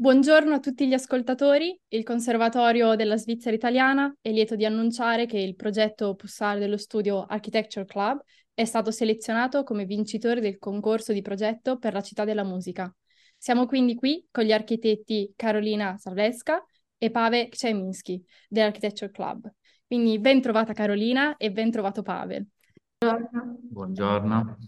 Buongiorno a tutti gli ascoltatori. Il Conservatorio della Svizzera Italiana è lieto di annunciare che il progetto Pussare dello studio Architecture Club è stato selezionato come vincitore del concorso di progetto per la città della musica. Siamo quindi qui con gli architetti Carolina Sarleska e Pavel Kcheminski dell'Architecture Club. Quindi ben trovata Carolina e ben trovato Pavel. Buongiorno. Buongiorno.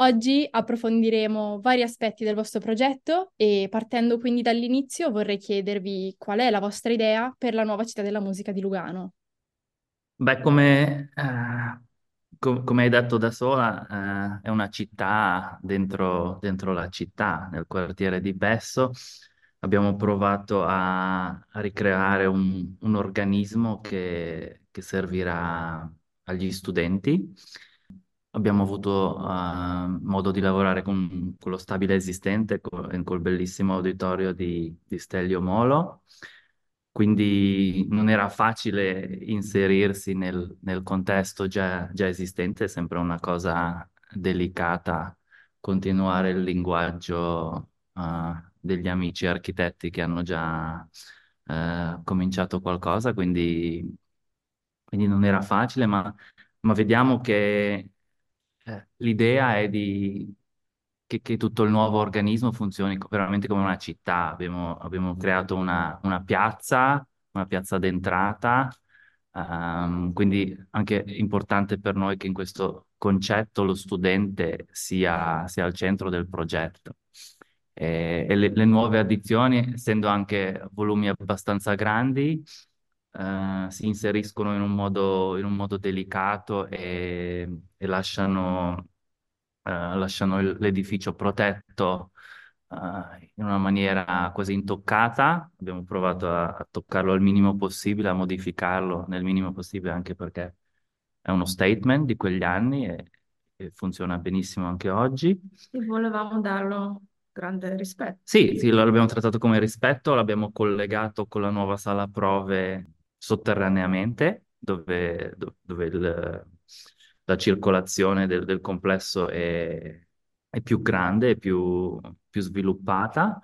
Oggi approfondiremo vari aspetti del vostro progetto e partendo quindi dall'inizio vorrei chiedervi qual è la vostra idea per la nuova città della musica di Lugano. Beh, come, eh, com- come hai detto da sola, eh, è una città dentro, dentro la città, nel quartiere di Besso. Abbiamo provato a, a ricreare un, un organismo che, che servirà agli studenti Abbiamo avuto uh, modo di lavorare con, con, lo stabile esistente, con, col bellissimo auditorio di, di Stelio Molo, quindi non era facile inserirsi nel, nel contesto già, già, esistente, è sempre una cosa delicata continuare il linguaggio uh, degli amici architetti che hanno già uh, cominciato qualcosa, quindi, quindi non era facile, ma, ma vediamo che l'idea è di, che, che, tutto il nuovo organismo funzioni veramente come una città. Abbiamo, abbiamo creato una, una, piazza, una piazza d'entrata, um, quindi anche importante per noi che in questo concetto lo studente sia, sia al centro del progetto. E, e le, le nuove addizioni, essendo anche volumi abbastanza grandi, Uh, si inseriscono in un modo, in un modo delicato e, e lasciano, uh, lasciano l'edificio protetto uh, in una maniera quasi intoccata. Abbiamo provato a, a, toccarlo al minimo possibile, a modificarlo nel minimo possibile, anche perché è uno statement di quegli anni e, e funziona benissimo anche oggi. E volevamo darlo grande rispetto. Sì, sì, l'abbiamo trattato come rispetto, l'abbiamo collegato con la nuova sala prove sotterraneamente, dove, dove il, la circolazione del, del complesso è, è, più grande, è più, più sviluppata,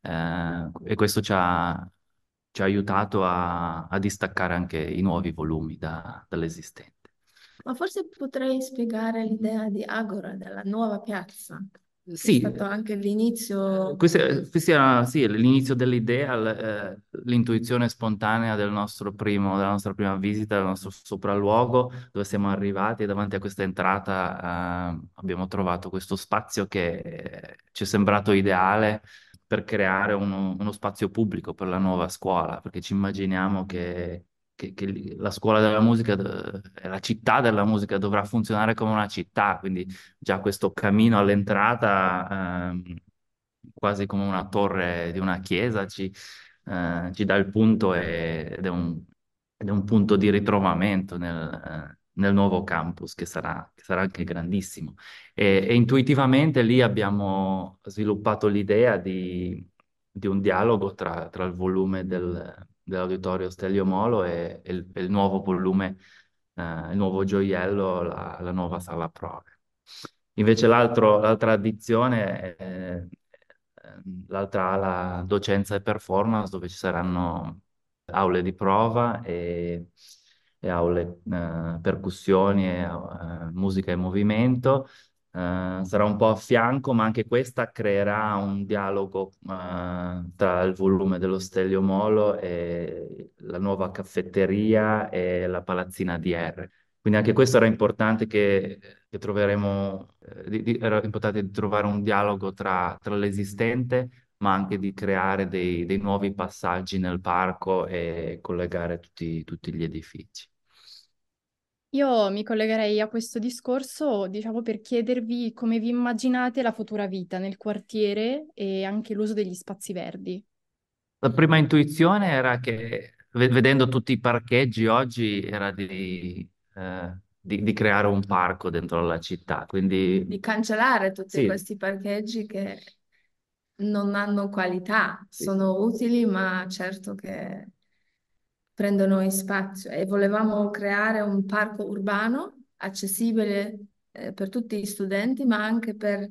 eh, e questo ci ha, ci ha aiutato a, a, distaccare anche i nuovi volumi da, dall'esistente. Ma forse potrei spiegare l'idea di Agora, della nuova piazza. Sì, è stato anche l'inizio. Questo era, sì, l'inizio dell'idea, eh, l'intuizione spontanea del nostro primo, della nostra prima visita, del nostro sopralluogo, dove siamo arrivati e davanti a questa entrata eh, abbiamo trovato questo spazio che ci è sembrato ideale per creare uno, uno spazio pubblico per la nuova scuola, perché ci immaginiamo che che, che, la scuola della musica, la città della musica dovrà funzionare come una città, quindi già questo cammino all'entrata, ehm, quasi come una torre di una chiesa, ci, eh, ci dà il punto e, ed, è un, ed, è un, punto di ritrovamento nel, nel nuovo campus che sarà, che sarà anche grandissimo. E, e, intuitivamente lì abbiamo sviluppato l'idea di, di un dialogo tra, tra il volume del dell'auditorio Stelio Molo e, e, il, e, il, nuovo volume, eh, il nuovo gioiello, la, la nuova sala prove. Invece l'altra addizione è l'altra ala docenza e performance dove ci saranno aule di prova e, e aule eh, percussioni e eh, musica e movimento Uh, sarà un po' a fianco, ma anche questa creerà un dialogo uh, tra il volume dello Stelio Molo e la nuova caffetteria e la palazzina DR. Quindi anche questo era importante che, che troveremo, eh, di, di, era importante di trovare un dialogo tra, tra l'esistente, ma anche di creare dei, dei, nuovi passaggi nel parco e collegare tutti, tutti gli edifici. Io mi collegherei a questo discorso, diciamo, per chiedervi come vi immaginate la futura vita nel quartiere e anche l'uso degli spazi verdi. La prima intuizione era che, vedendo tutti i parcheggi oggi, era di, eh, di, di creare un parco dentro la città, quindi... Di cancellare tutti sì. questi parcheggi che non hanno qualità, sì. sono utili, ma certo che prendono in spazio e volevamo creare un parco urbano accessibile eh, per tutti gli studenti, ma anche per,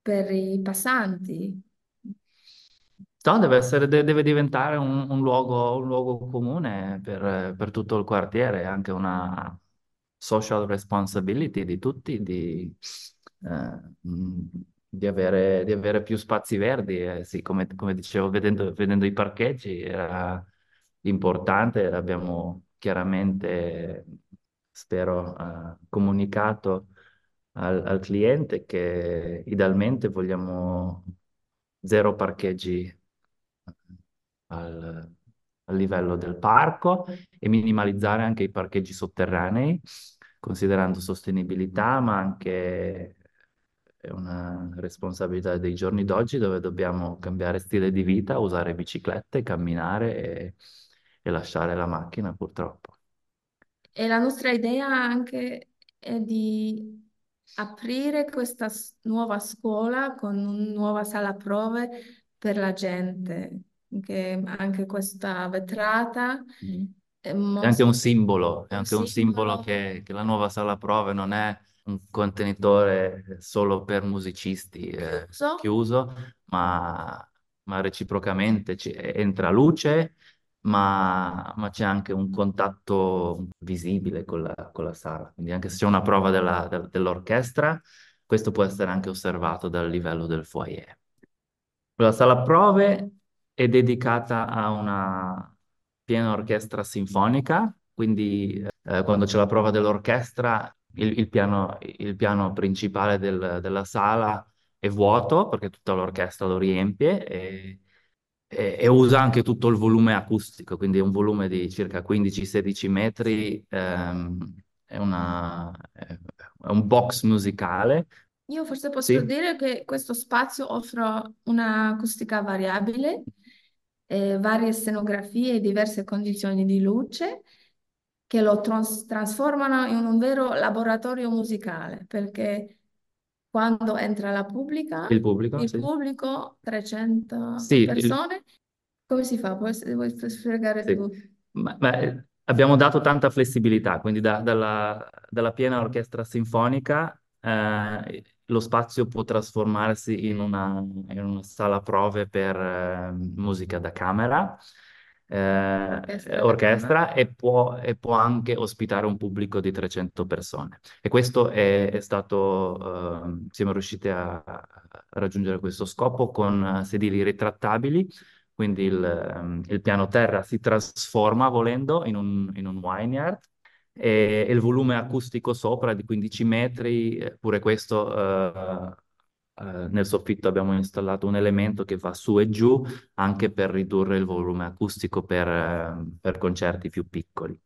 per i passanti. No, deve essere, de- deve diventare un, un luogo, un luogo comune per, per tutto il quartiere, anche una social responsibility di tutti di, eh, di avere, di avere più spazi verdi. Eh, sì, come, come dicevo, vedendo, vedendo i parcheggi era importante, abbiamo chiaramente, spero, eh, comunicato al, al cliente che idealmente vogliamo zero parcheggi al, al livello del parco e minimalizzare anche i parcheggi sotterranei, considerando sostenibilità, ma anche una responsabilità dei giorni d'oggi dove dobbiamo cambiare stile di vita, usare biciclette, camminare e, e lasciare la macchina, purtroppo. E la nostra idea anche è di aprire questa nuova scuola con una nuova sala prove per la gente, che anche questa vetrata Mm. è È anche un simbolo, è anche un simbolo simbolo. che, che la nuova sala prove non è un contenitore solo per musicisti eh, chiuso. chiuso, ma, ma reciprocamente ci- entra luce, ma, ma c'è anche un contatto visibile con la, con la sala. Quindi anche se c'è una prova della- del- dell'orchestra, questo può essere anche osservato dal livello del foyer. La sala prove è dedicata a una piena orchestra sinfonica, quindi eh, quando c'è la prova dell'orchestra il, il piano, il piano principale del- della sala è vuoto perché tutta l'orchestra lo riempie e, e- e usa anche tutto il volume acustico, quindi un volume di circa 15-16 metri, ehm, è una- è un box musicale. Io forse posso Sì, dire che questo spazio offre un'acustica variabile, eh, varie scenografie e diverse condizioni di luce che lo trans- trasformano in un vero laboratorio musicale, perché quando entra la pubblica, il pubblico, il sì. pubblico, 300 Sì, il- persone, come si fa? Puoi, vuoi spiegare Sì. tu? Ma- ma, eh, abbiamo dato tanta flessibilità, quindi da- dalla, dalla piena orchestra sinfonica eh, lo spazio può trasformarsi in una, in una sala prove per eh, musica da camera, Orchestra da orchestra e può, e può anche ospitare un pubblico di 300 persone. E questo è, è stato, eh, siamo riusciti a, a raggiungere questo scopo con sedili ritrattabili quindi il, ehm, il piano terra si trasforma volendo in un, in un wine yard e, e il volume acustico sopra di 15 metri, eh, pure questo eh, eh, nel soffitto abbiamo installato un elemento che va su e giù anche per ridurre il volume acustico per, eh, per concerti più piccoli.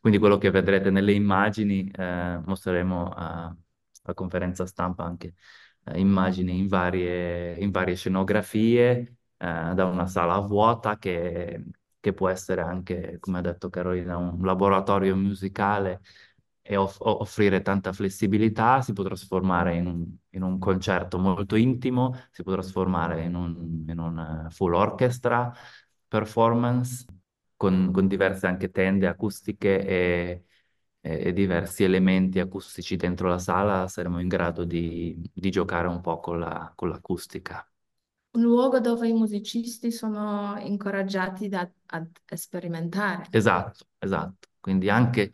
Quindi quello che vedrete nelle immagini eh, mostreremo a, a conferenza stampa anche eh, immagini in varie, in varie scenografie eh, da una sala vuota che, che può essere anche, come ha detto Carolina, un laboratorio musicale e off- offrire tanta flessibilità, si può trasformare in un, in un concerto molto intimo, si può trasformare in un, in un eh, full orchestra performance con, con diverse anche tende acustiche e, e- e diversi elementi acustici dentro la sala, saremo in grado di, di giocare un po' con la- con l'acustica. Un luogo dove i musicisti sono incoraggiati da- ad sperimentare. Esatto, esatto. Quindi anche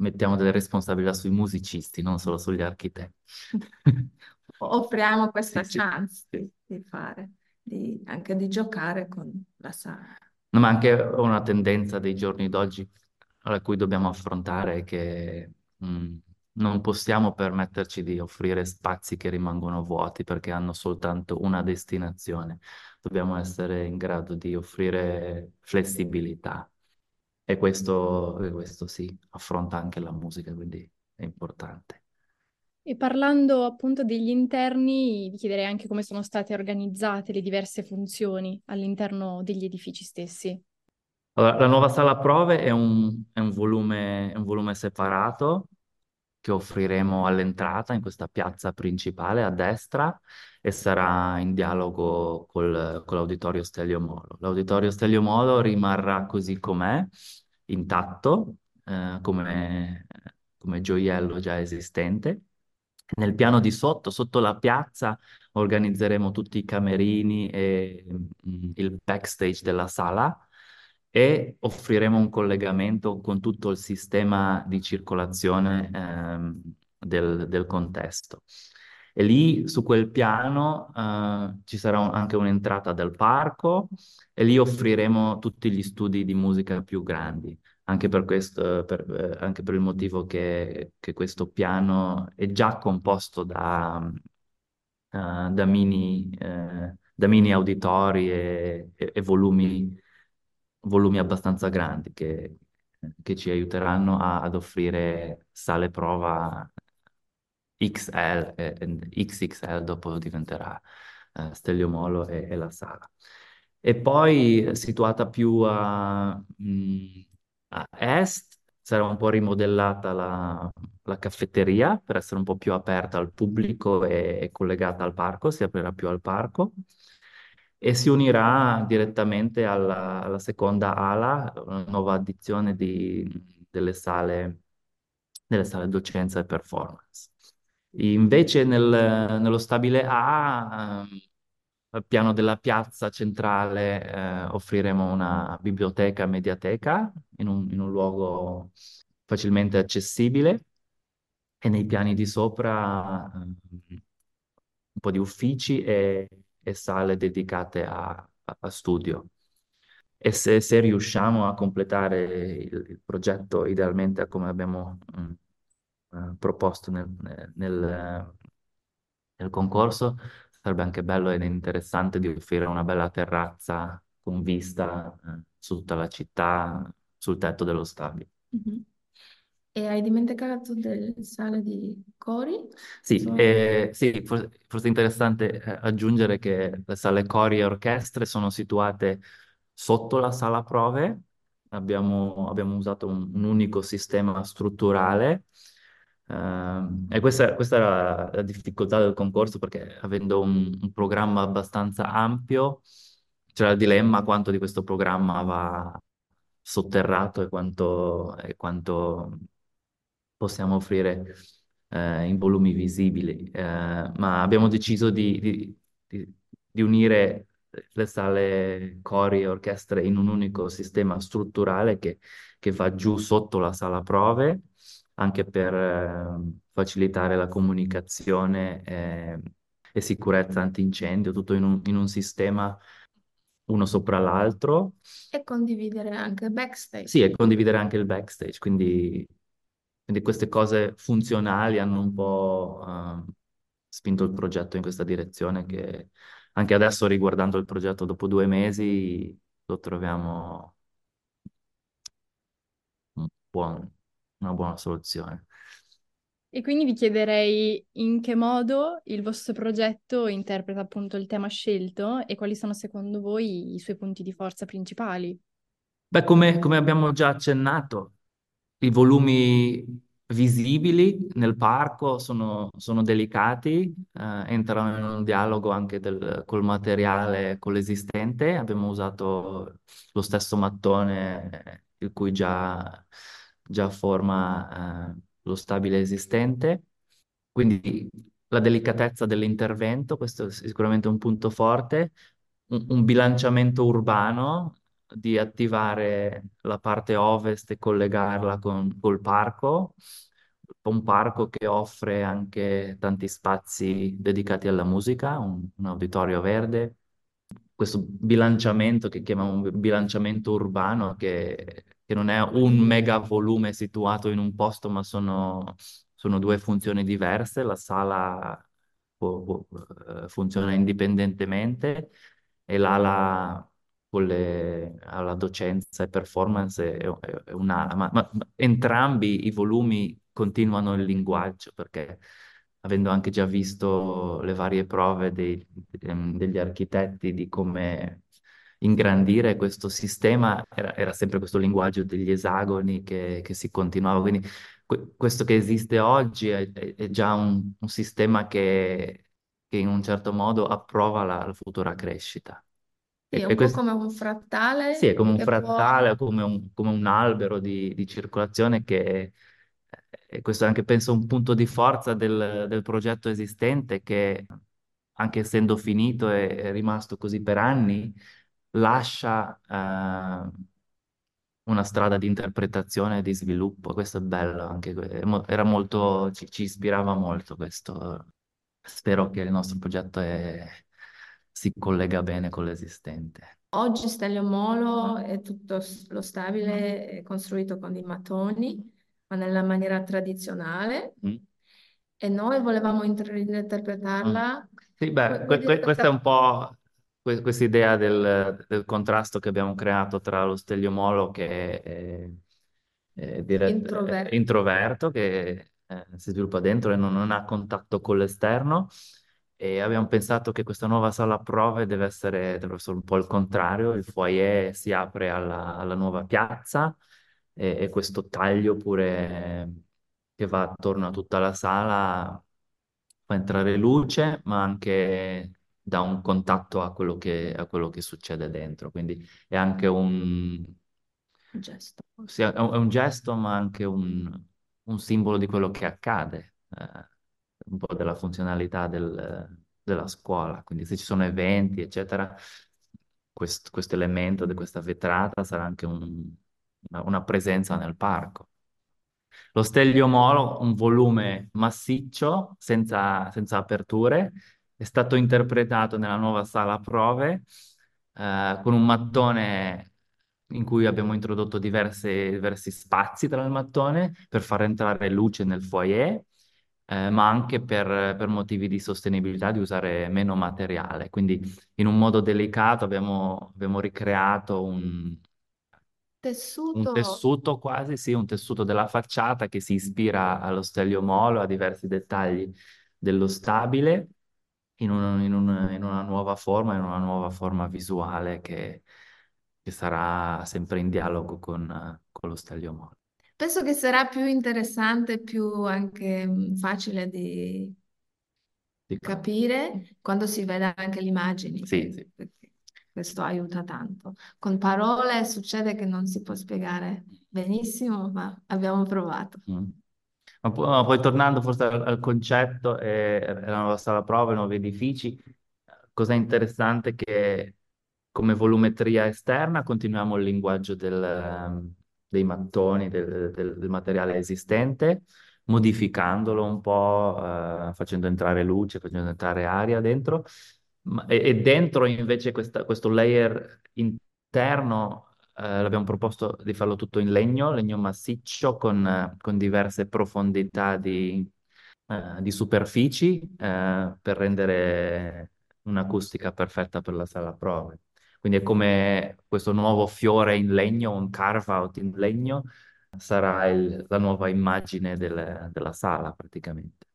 mettiamo delle responsabilità sui musicisti, non solo sugli architetti. Offriamo questa Sì, chance sì. di fare, di- anche di giocare con la sala. No, ma anche una tendenza dei giorni d'oggi a cui dobbiamo affrontare è che mh, non possiamo permetterci di offrire spazi che rimangono vuoti perché hanno soltanto una destinazione. Dobbiamo essere in grado di offrire flessibilità e questo, e questo sì, affronta anche la musica, quindi è importante. E parlando appunto degli interni, vi chiederei anche come sono state organizzate le diverse funzioni all'interno degli edifici stessi. Allora, la nuova sala prove è un, è un volume, è un volume separato che offriremo all'entrata in questa piazza principale a destra e sarà in dialogo col- con l'Auditorio Stelio Molo. L'Auditorio Stelio Molo rimarrà così com'è, intatto, eh, come, come gioiello già esistente Nel piano di sotto, sotto la piazza, organizzeremo tutti i camerini e mm, il backstage della sala e offriremo un collegamento con tutto il sistema di circolazione ehm, del, del contesto. E lì su quel piano eh, ci sarà un- anche un'entrata del parco e lì offriremo tutti gli studi di musica più grandi, anche per questo, per, eh, anche per il motivo che, che questo piano è già composto da, eh, da mini, eh, da mini auditori e, e- e volumi, volumi abbastanza grandi che, che ci aiuteranno a- ad offrire sale prova XL e, XXL dopo diventerà eh, Stelio Molo e, e la sala. E poi situata più a, mh, a est sarà un po' rimodellata la, la caffetteria per essere un po' più aperta al pubblico e, e collegata al parco, si aprirà più al parco e si unirà direttamente alla, alla seconda ala, una nuova addizione di, delle sale, delle sale docenza e performance. Invece nel- nello stabile A, ehm, al piano della piazza centrale, eh, offriremo una biblioteca mediateca in un, in un luogo facilmente accessibile e nei piani di sopra ehm, un po' di uffici e, e sale dedicate a, a- studio. E se, se riusciamo a completare il, il progetto idealmente come abbiamo mm, eh, proposto nel, nel- nel concorso, sarebbe anche bello ed interessante di offrire una bella terrazza con vista eh, su tutta la città, sul tetto dello stabile. Mhm. E hai dimenticato delle sale di cori? Sì, So- eh, sì, forse, forse è interessante eh, aggiungere che le sale cori e orchestre sono situate sotto la sala prove. Abbiamo, abbiamo usato un, un unico sistema strutturale ehm, e questa, questa era la difficoltà del concorso perché avendo un, un programma abbastanza ampio c'era il dilemma quanto di questo programma va sotterrato e quanto, e quanto possiamo offrire eh, in volumi visibili, eh, ma abbiamo deciso di, di- di- di unire le sale cori e orchestre in un unico sistema strutturale che, che va giù sotto la sala prove, anche per eh, facilitare la comunicazione eh, e sicurezza antincendio, tutto in un, in un sistema uno sopra l'altro. E condividere anche backstage. Sì, e condividere anche il backstage, quindi, quindi queste cose funzionali hanno un po' ehm, spinto il progetto in questa direzione che anche adesso riguardando il progetto dopo due mesi lo troviamo un buon- una buona soluzione. E quindi vi chiederei in che modo il vostro progetto interpreta appunto il tema scelto e quali sono secondo voi i suoi punti di forza principali. Beh, come, come abbiamo già accennato, i volumi visibili nel parco sono, sono delicati, eh, entrano in un dialogo anche del- col materiale, con l'esistente. Abbiamo usato lo stesso mattone, eh, il cui già, già forma, eh, lo stabile esistente. Quindi la delicatezza dell'intervento, questo è sicuramente un punto forte, un, un bilanciamento urbano di attivare la parte ovest e collegarla con, col parco, un parco che offre anche tanti spazi dedicati alla musica, un, un auditorio verde, questo bilanciamento che chiamiamo bilanciamento urbano, che, che non è un mega volume situato in un posto, ma sono, sono due funzioni diverse. La sala può- può- eh, funziona indipendentemente e l'ala le, alla docenza e performance è, è- un'ala, ma, ma- ma entrambi i volumi continuano il linguaggio perché avendo anche già visto le varie prove dei- ehm, degli architetti di come ingrandire questo sistema, era, era sempre questo linguaggio degli esagoni che, che si continuava. Quindi que- questo che esiste oggi è- è già un, un sistema che, che in un certo modo approva la, la futura crescita. Sì, E, è e un po' questo- come un frattale sì, è come un che può... frattale, come un, come un albero di, di circolazione che, e questo è anche, penso, un punto di forza del, del progetto esistente che, anche essendo finito e è rimasto così per anni, lascia eh, una strada di interpretazione e di sviluppo. Questo è bello, anche, era molto, ci, ci ispirava molto questo. Spero che il nostro progetto è, si collega bene con l'esistente. Oggi Stellio Molo è tutto lo stabile, è costruito con i mattoni, ma nella maniera tradizionale. Mm. E noi volevamo inter- interpretarla. Mm. Sì, beh, que- que- questa è un po' questa idea del, del, contrasto che abbiamo creato tra lo Stellio Molo che è, è, dire- introverto. È introverto, che eh, si sviluppa dentro e non, non, ha contatto con l'esterno. E abbiamo pensato che questa nuova sala prove deve essere, deve essere un po' il contrario, il foyer si apre alla, alla nuova piazza e, e, questo taglio pure che va attorno a tutta la sala fa entrare luce, ma anche dà un contatto a quello che, a quello che succede dentro. Quindi è anche un gesto. Sì, è un, è un gesto, ma anche un, un, simbolo di quello che accade, eh, un po' della funzionalità del, della scuola. Quindi se ci sono eventi, eccetera, questo, elemento di questa vetrata sarà anche un, una, una presenza nel parco. Lo Stelio Molo, un volume massiccio, senza, senza aperture, è stato interpretato nella nuova sala prove eh, con un mattone in cui abbiamo introdotto diverse, diversi spazi tra il mattone per far entrare luce nel foyer, eh, ma anche per, per, motivi di sostenibilità, di usare meno materiale. Quindi in un modo delicato abbiamo, abbiamo ricreato un, tessuto. un tessuto quasi, sì, un tessuto della facciata che si ispira allo Stelio Molo, a diversi dettagli dello stabile in, un, in, un, in, una nuova forma, in una nuova forma visuale che, che sarà sempre in dialogo con, con lo Stelio Molo. Penso che sarà più interessante, più anche mm, facile di, di capire quando si vede anche le immagini. Sì, sì. Questo aiuta tanto. Con parole succede che non si può spiegare benissimo, ma abbiamo provato. Mm. Ma poi, ma poi tornando forse al, al concetto e alla sala prova, i nuovi edifici, cosa interessante è che come volumetria esterna continuiamo il linguaggio del, ehm, dei mattoni, del, del, del, materiale esistente, modificandolo un po', eh, facendo entrare luce, facendo entrare aria dentro, ma, e, e, dentro invece questa, questo layer interno eh, l'abbiamo proposto di farlo tutto in legno, legno massiccio con, con diverse profondità di, eh, di superfici eh, per rendere un'acustica perfetta per la sala prove. Quindi è come questo nuovo fiore in legno, un carve out in legno, sarà il, la nuova immagine del, della sala praticamente.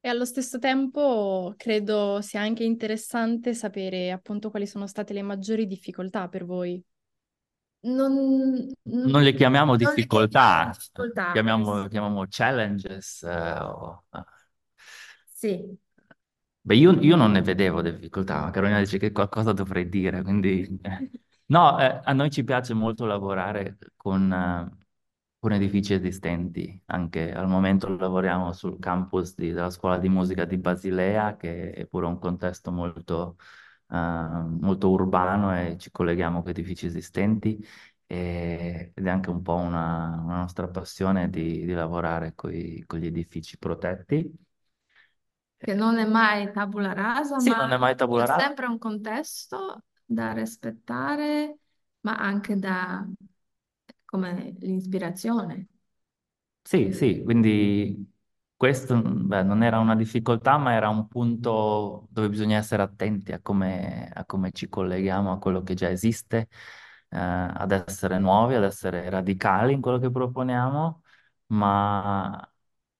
E allo stesso tempo credo sia anche interessante sapere appunto quali sono state le maggiori difficoltà per voi non, non le chiamiamo difficoltà, difficoltà chiamiamo, chiamiamo, challenges. Eh, o... Eh. Sì. Beh, io, io, non ne vedevo difficoltà, Carolina dice che qualcosa dovrei dire, quindi... Eh. No, eh, a noi ci piace molto lavorare con, uh, con, edifici esistenti, anche al momento lavoriamo sul campus di, della scuola di musica di Basilea, che è pure un contesto molto uh, molto urbano e ci colleghiamo con edifici esistenti e, ed è anche un po' una, una nostra passione di, di lavorare con gli edifici protetti. Che non è mai tabula rasa, sì, ma non è mai tabula rasa. sempre un contesto da rispettare, ma anche da come l'ispirazione. Sì, sì, quindi questo beh, non era una difficoltà, ma era un punto dove bisogna essere attenti a come, a come ci colleghiamo a quello che già esiste, eh, ad essere nuovi, ad essere radicali in quello che proponiamo, ma,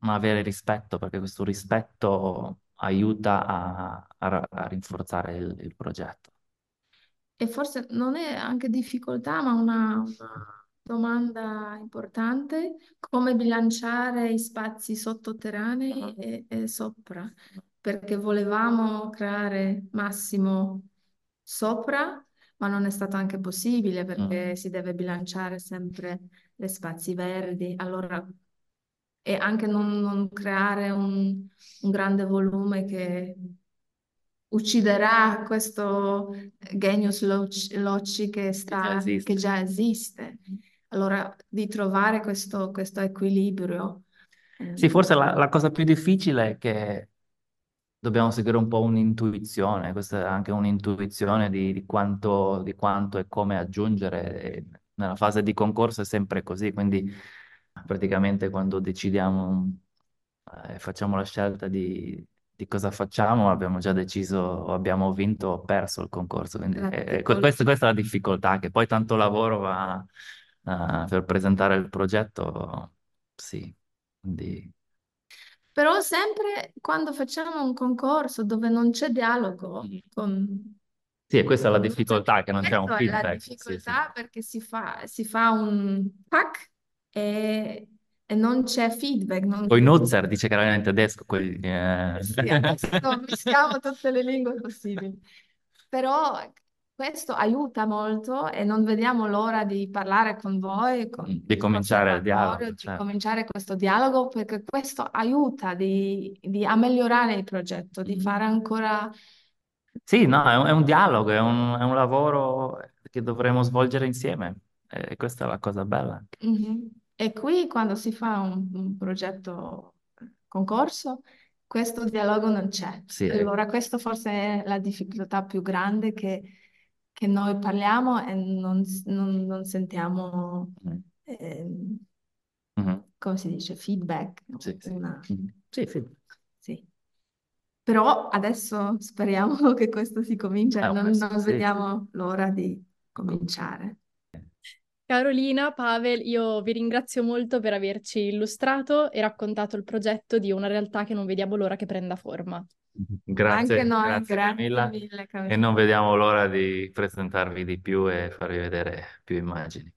ma avere rispetto, perché questo rispetto aiuta a, a, a rinforzare il, il, progetto. E forse non è anche difficoltà, ma una, una Domanda importante, come bilanciare i spazi sottoterranei e, e sopra? Perché volevamo creare massimo sopra, ma non è stato anche possibile perché mm. si deve bilanciare sempre gli spazi verdi. Allora e anche non, non creare un, un grande volume che ucciderà questo genius loci che, sta, che, già che già esiste. Allora, di trovare questo, questo equilibrio. Sì, forse la, la, cosa più difficile è che dobbiamo seguire un po' un'intuizione, questa è anche un'intuizione di, di, quanto, di quanto e come aggiungere. Nella fase di concorso è sempre così, quindi praticamente quando decidiamo, eh, facciamo la scelta di, di cosa facciamo, abbiamo già deciso, o abbiamo vinto o perso il concorso. Quindi eh, questa, questa, è la difficoltà, che poi tanto lavoro va uh, per presentare il progetto, sì. Quindi... Però sempre quando facciamo un concorso dove non c'è dialogo mm. con... Sì, e questa è la difficoltà, che non c'è un feedback. È la difficoltà sì, sì. perché si fa, si fa un pack e e non c'è feedback. Non... Poi Nutzer dice che era in tedesco, quindi... Eh... Sì, adesso mischiamo tutte le lingue possibili. Però questo aiuta molto e non vediamo l'ora di parlare con voi, con di cominciare il dialogo. Di certo. cominciare questo dialogo perché questo aiuta di, di, a migliorare il progetto, di mm. fare ancora... Sì, no, è un, è un dialogo, è un, è un, lavoro che dovremo svolgere insieme e questa è la cosa bella. Mm-hmm. E qui quando si fa un, un progetto concorso, questo dialogo non c'è. Sì, allora, questa forse è la difficoltà più grande che, che noi parliamo e non, non, non sentiamo, eh, mm-hmm. come si dice, feedback. Sì, sì. Una... Mm-hmm. sì, sì. Però adesso speriamo che questo si cominci, eh, non, non vediamo l'ora di cominciare. Carolina, Pavel, io vi ringrazio molto per averci illustrato e raccontato il progetto di una realtà che non vediamo l'ora che prenda forma. Grazie, Anche noi, grazie, grazie Camilla. mille, E non vediamo l'ora di presentarvi di più e farvi vedere più immagini.